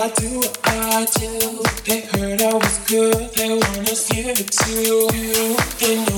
I do what I do. They heard I was good, they wanna give it to you. They know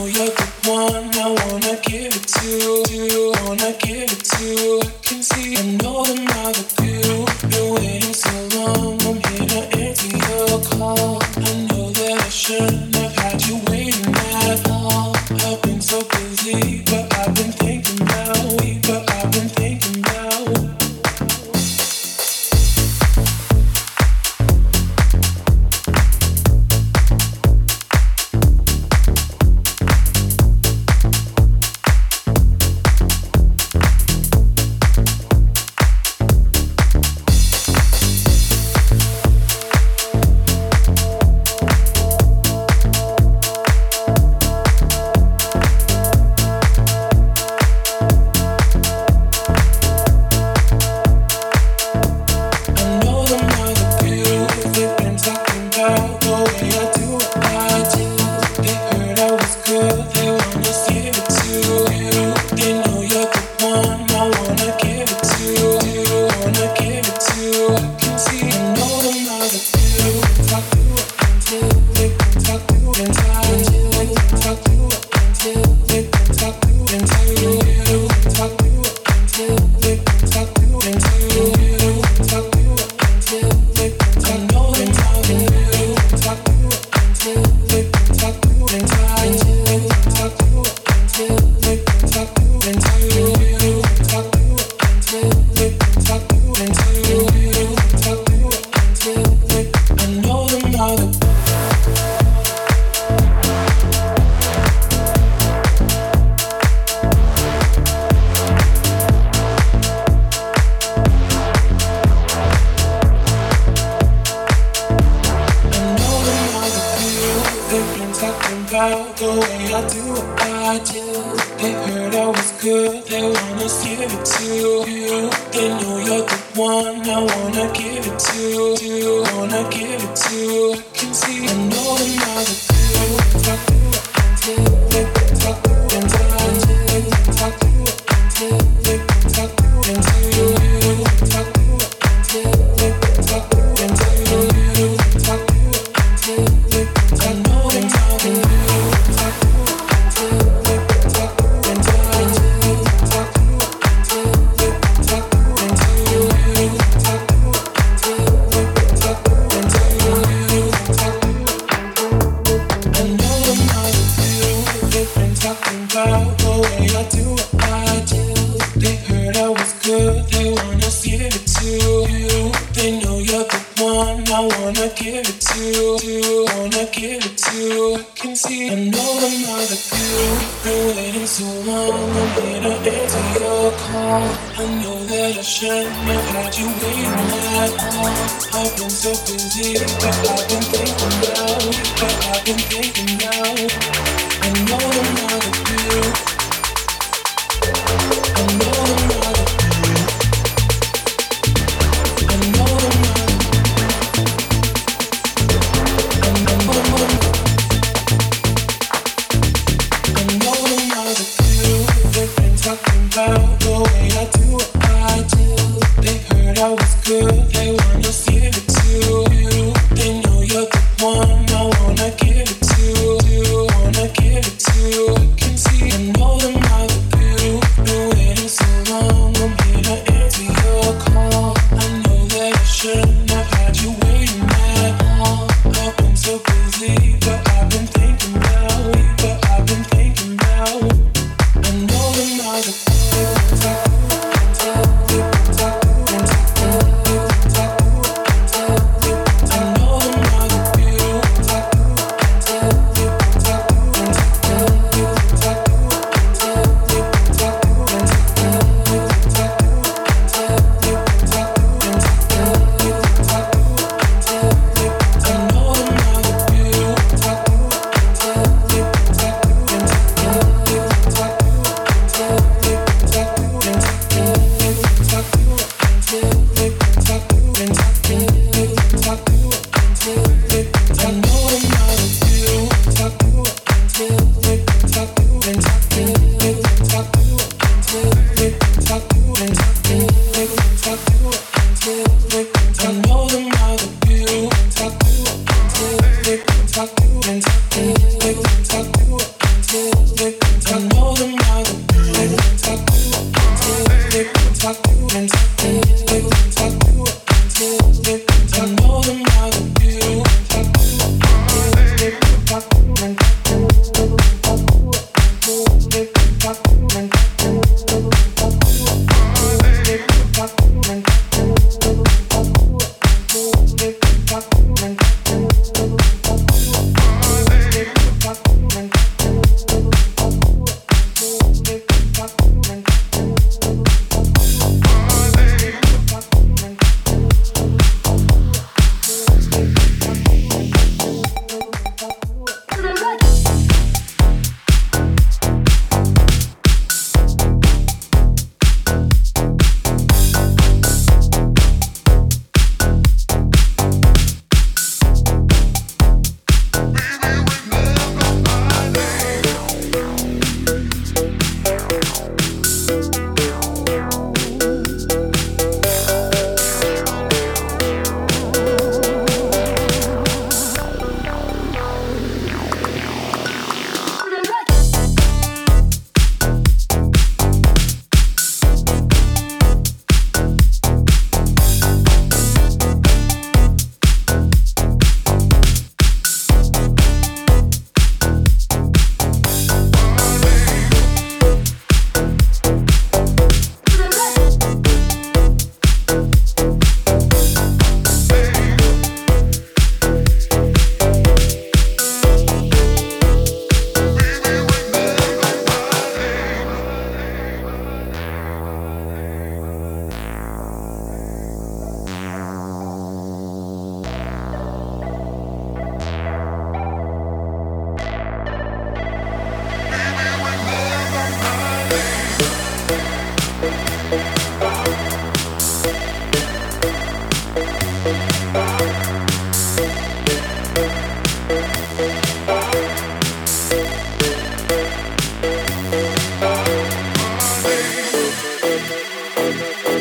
when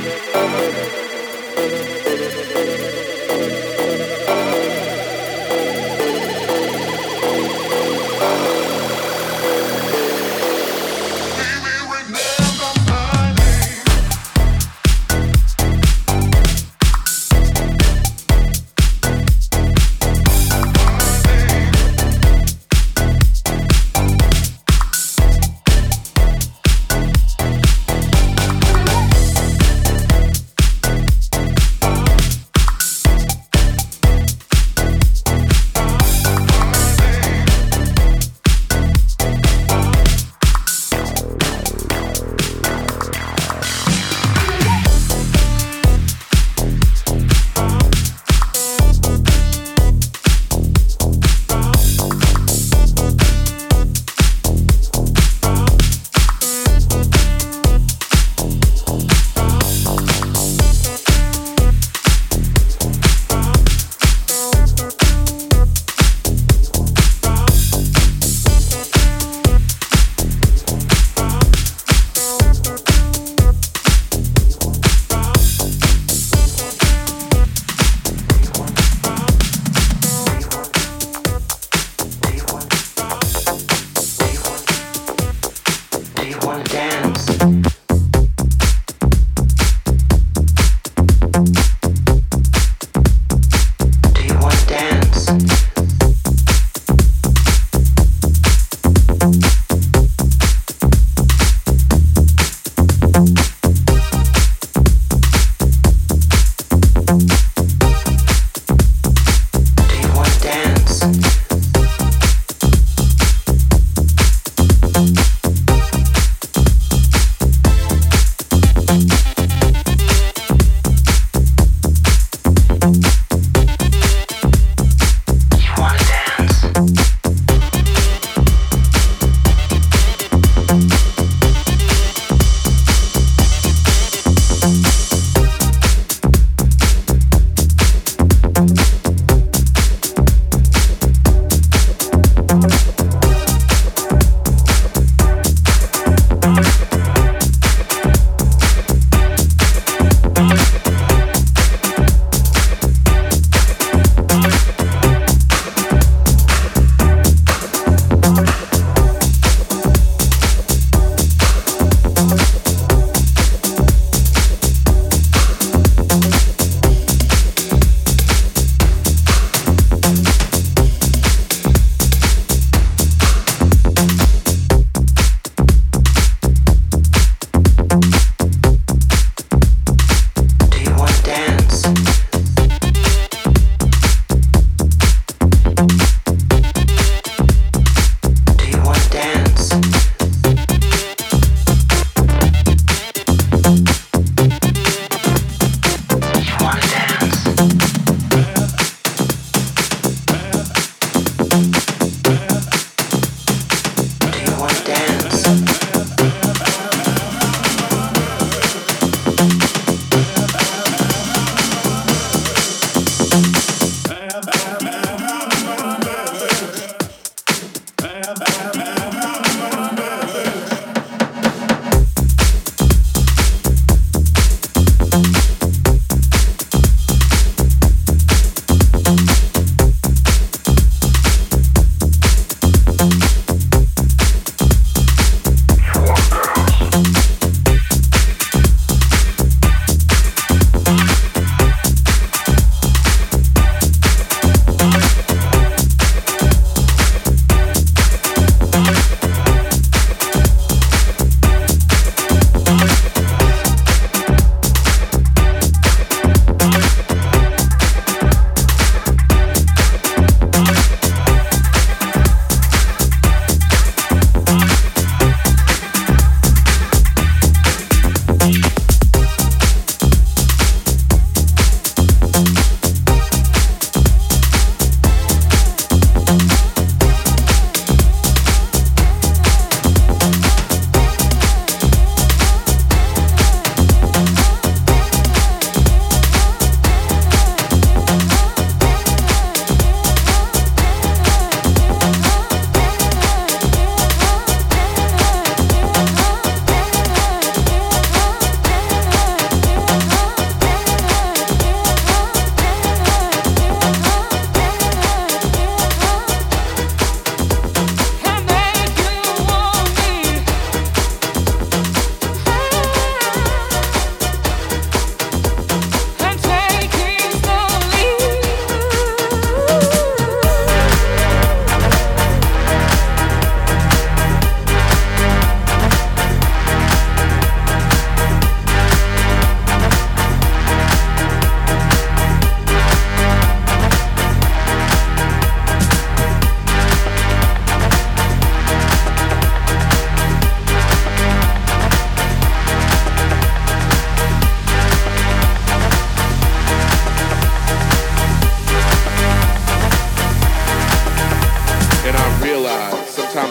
Yeah.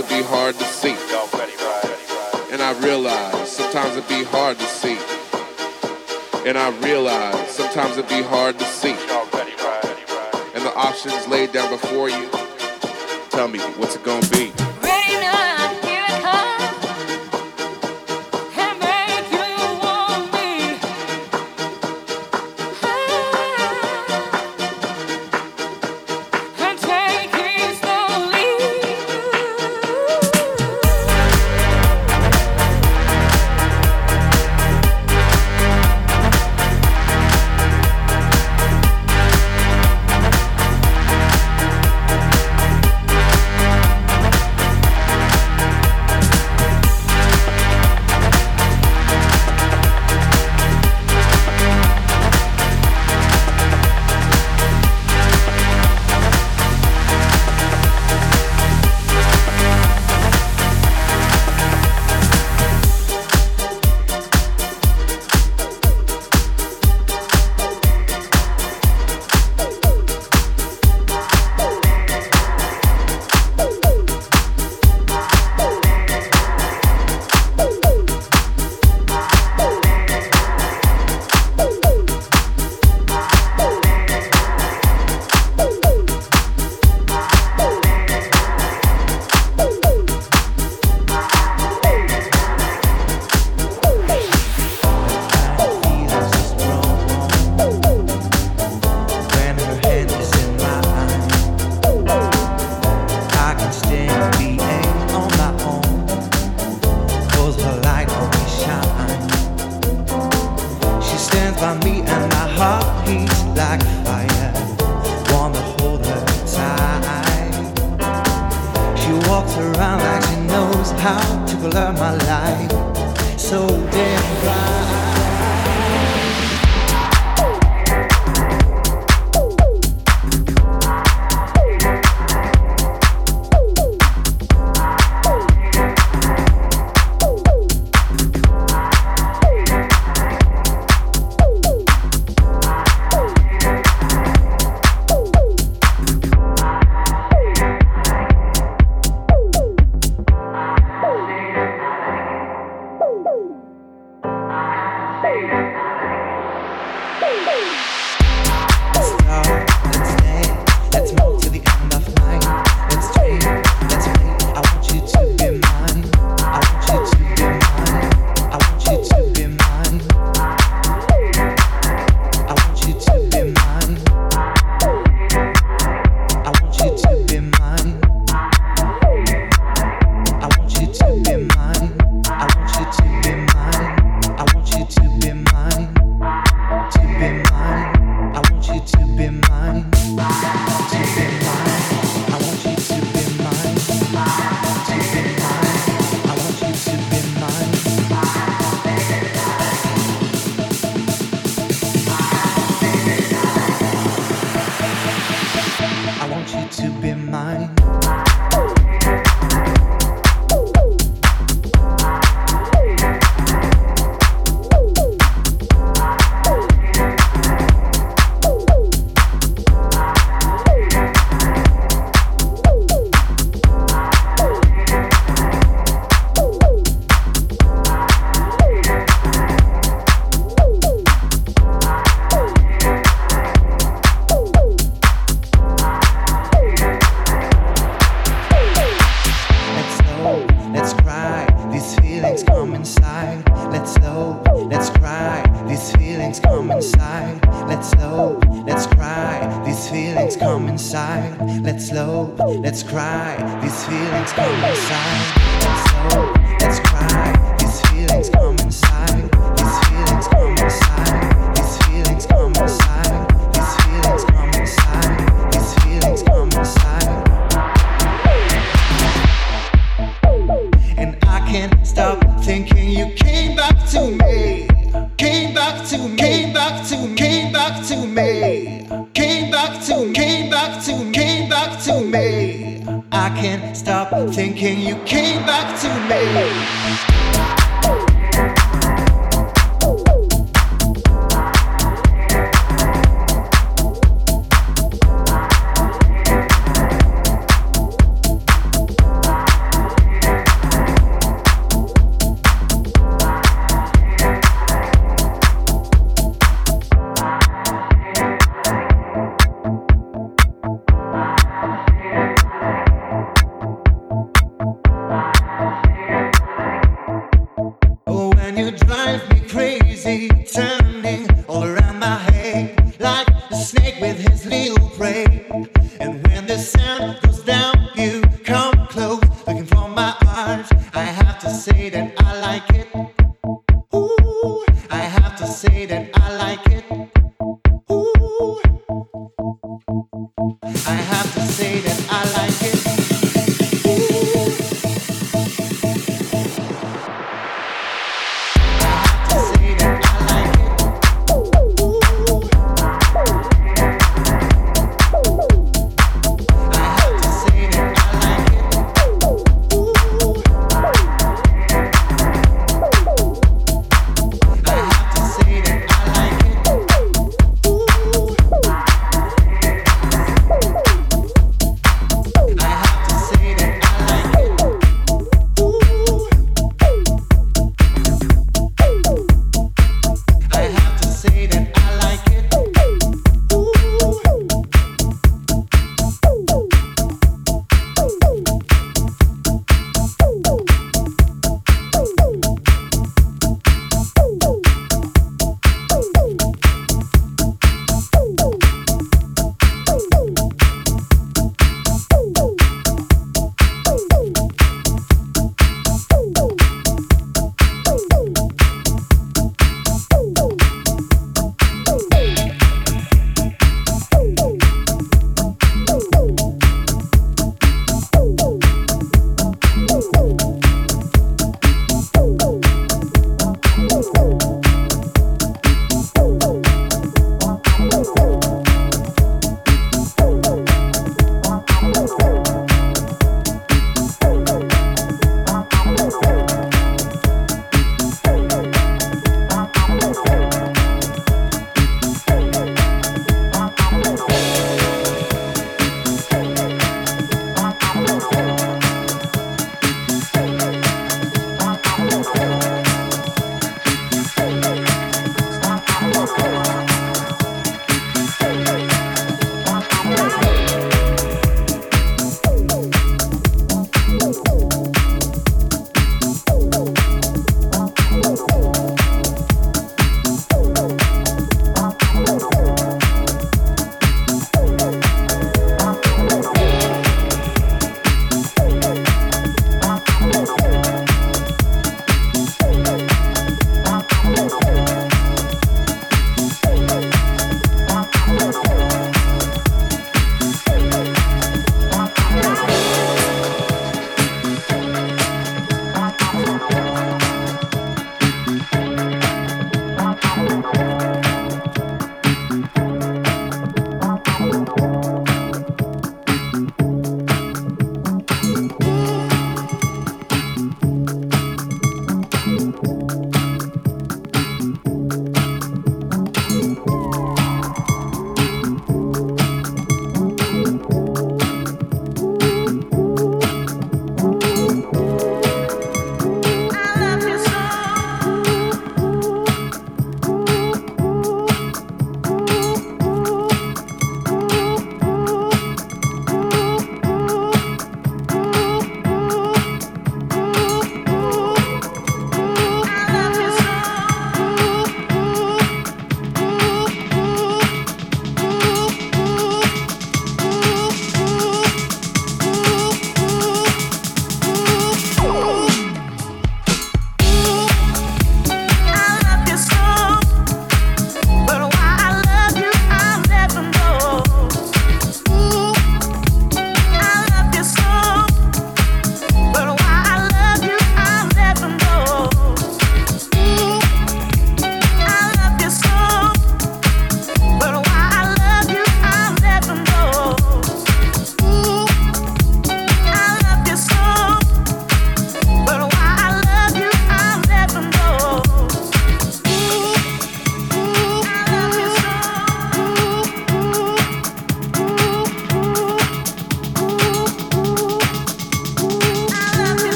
it be hard to see. And I realize sometimes it be hard to see. And I realize sometimes it be hard to see. And the options laid down before you. Tell me, what's it gonna be? how to color my life. So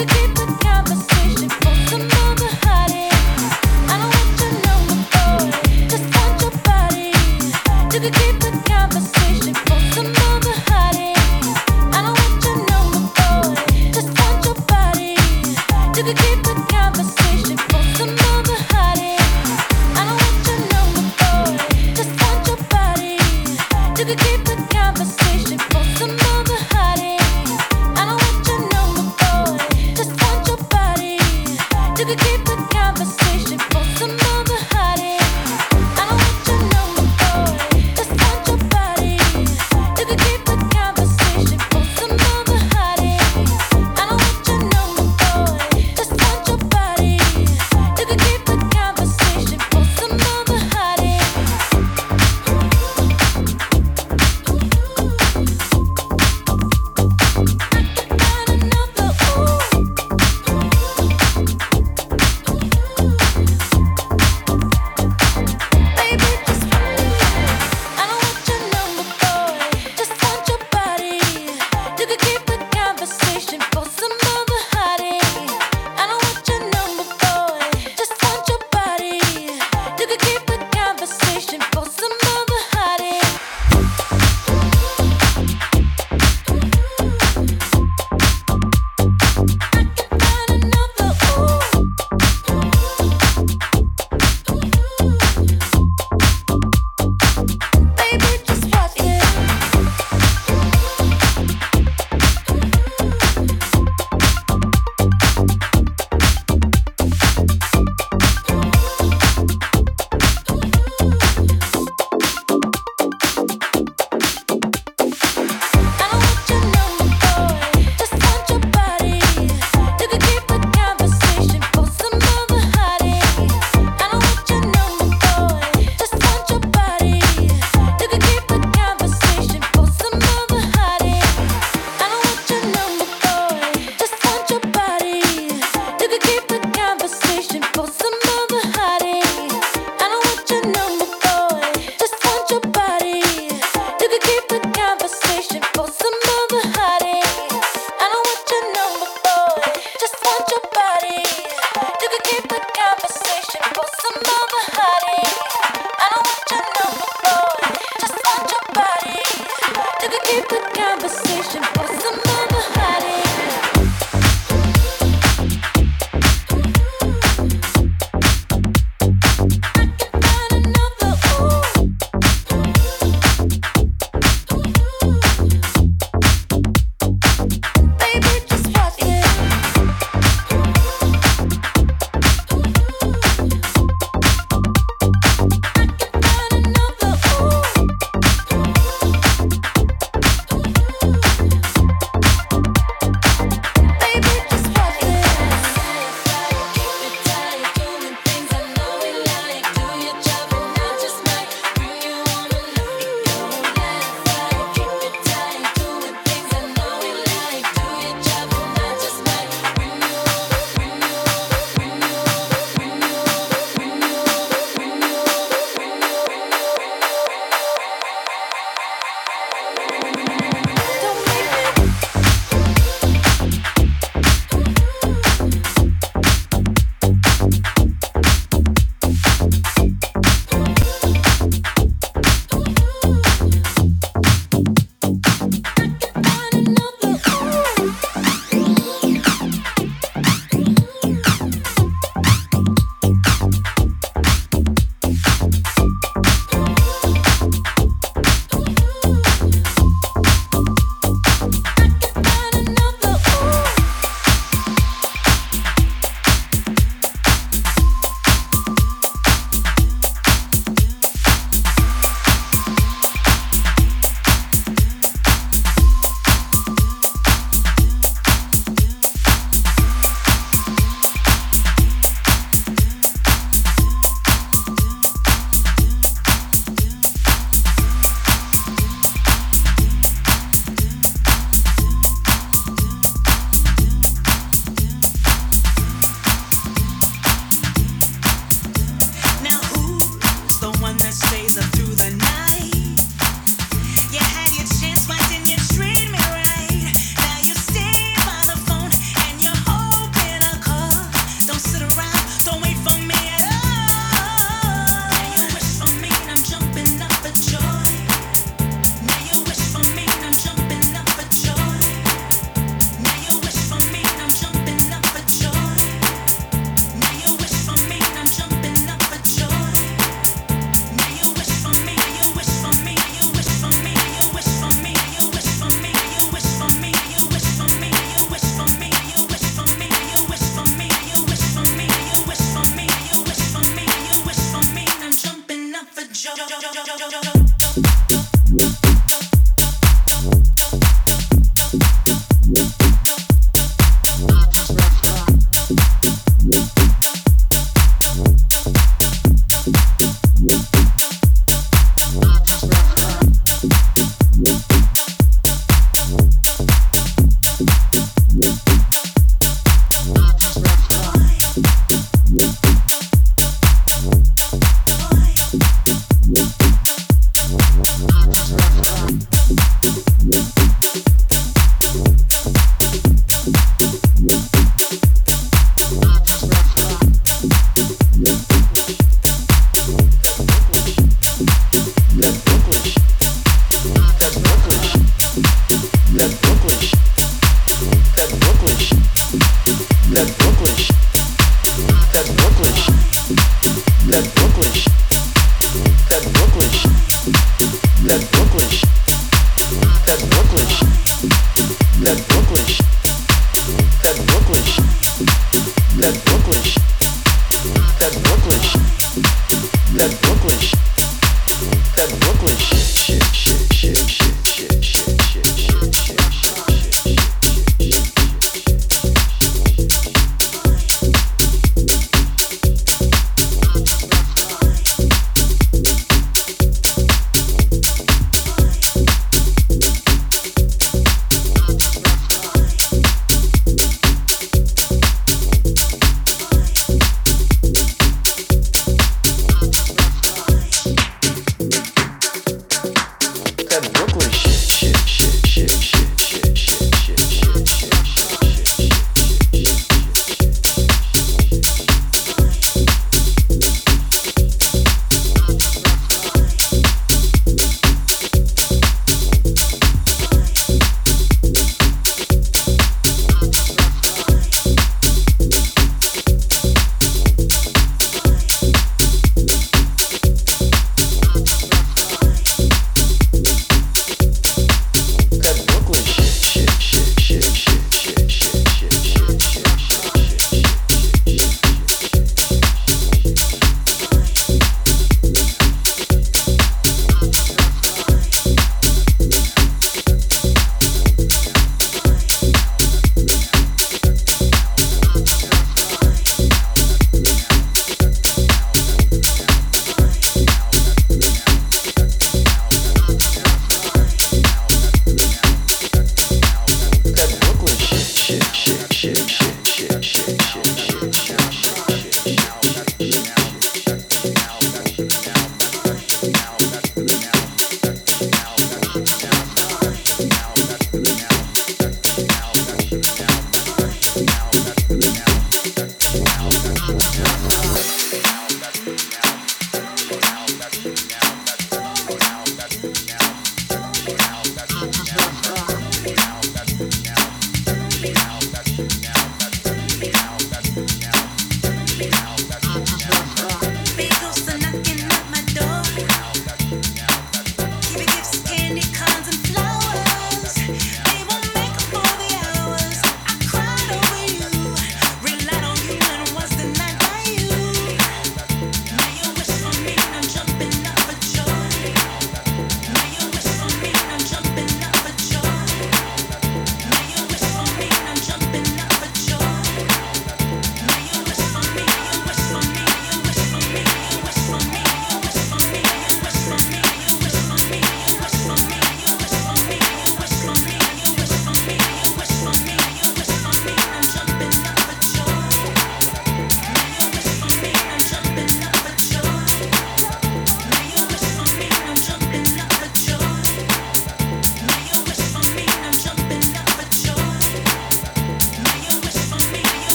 to keep